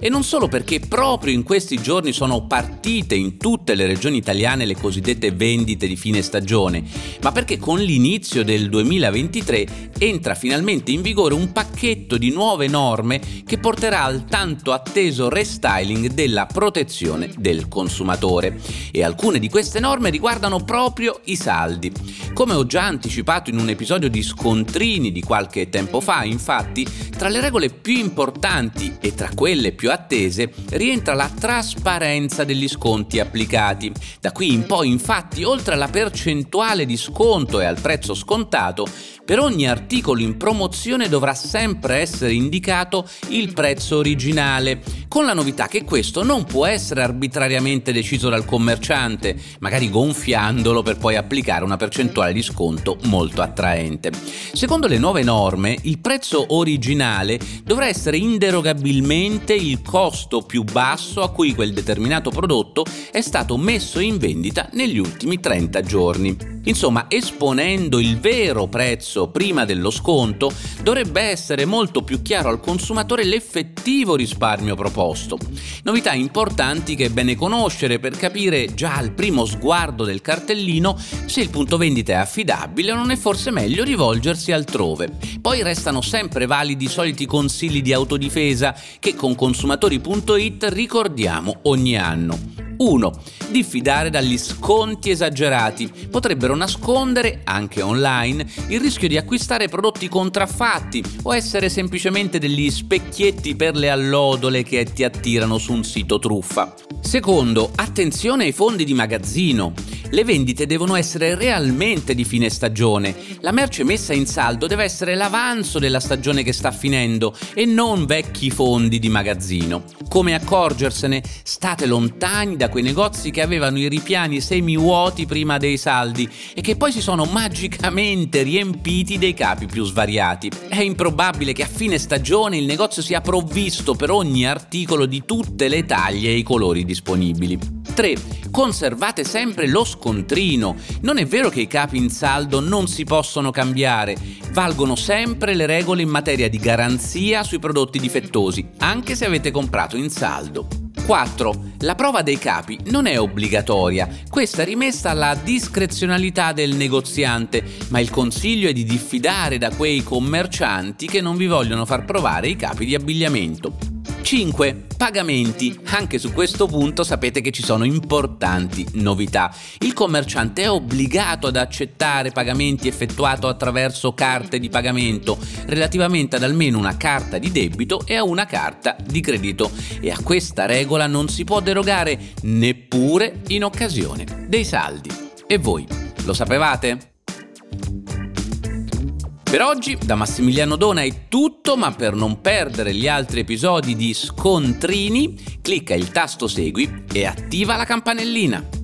e non solo perché proprio in questi giorni sono partite in tutte le regioni italiane le cosiddette vendite di fine stagione, ma perché con l'inizio del 2023 entra finalmente in vigore un pacchetto di nuove norme che porterà al tanto atteso restyling della protezione del consumatore. E alcune di queste norme riguardano proprio i saldi. Come ho già anticipato in un episodio di Scontrini di qualche tempo fa, infatti, tra le regole più importanti e tra quelle più attese rientra la trasparenza degli sconti applicati. Da qui in poi, infatti, oltre alla percentuale di sconto e al prezzo scontato, per ogni articolo in promozione dovrà sempre essere indicato il prezzo originale, con la novità che questo non può essere arbitrariamente deciso dal commerciante, magari gonfiandolo per poi applicare una percentuale di sconto molto attraente. Secondo le nuove norme, il prezzo originale dovrà essere inderogabilmente il costo più basso a cui quel determinato prodotto è stato messo in vendita negli ultimi 30 giorni. Insomma, esponendo il vero prezzo prima dello sconto, dovrebbe essere molto più chiaro al consumatore l'effettivo risparmio proposto. Novità importanti che è bene conoscere per capire già al primo sguardo del cartellino se il punto vendita è affidabile o non è forse meglio rivolgersi altrove. Poi restano sempre validi i soliti consigli di autodifesa che con consumatori.it ricordiamo ogni anno. 1. Diffidare dagli sconti esagerati. Potrebbero nascondere, anche online, il rischio di acquistare prodotti contraffatti o essere semplicemente degli specchietti per le allodole che ti attirano su un sito truffa. Secondo, attenzione ai fondi di magazzino. Le vendite devono essere realmente di fine stagione. La merce messa in saldo deve essere l'avanzo della stagione che sta finendo e non vecchi fondi di magazzino. Come accorgersene? State lontani da quei negozi che avevano i ripiani semi vuoti prima dei saldi e che poi si sono magicamente riempiti dei capi più svariati. È improbabile che a fine stagione il negozio sia provvisto per ogni articolo di tutte le taglie e i colori disponibili. 3. Conservate sempre lo scontrino. Non è vero che i capi in saldo non si possono cambiare. Valgono sempre le regole in materia di garanzia sui prodotti difettosi, anche se avete comprato in saldo. 4. La prova dei capi non è obbligatoria, questa è rimessa alla discrezionalità del negoziante, ma il consiglio è di diffidare da quei commercianti che non vi vogliono far provare i capi di abbigliamento. 5. Pagamenti. Anche su questo punto sapete che ci sono importanti novità. Il commerciante è obbligato ad accettare pagamenti effettuati attraverso carte di pagamento relativamente ad almeno una carta di debito e a una carta di credito e a questa regola non si può derogare neppure in occasione dei saldi. E voi lo sapevate? Per oggi da Massimiliano Dona è tutto, ma per non perdere gli altri episodi di Scontrini, clicca il tasto Segui e attiva la campanellina.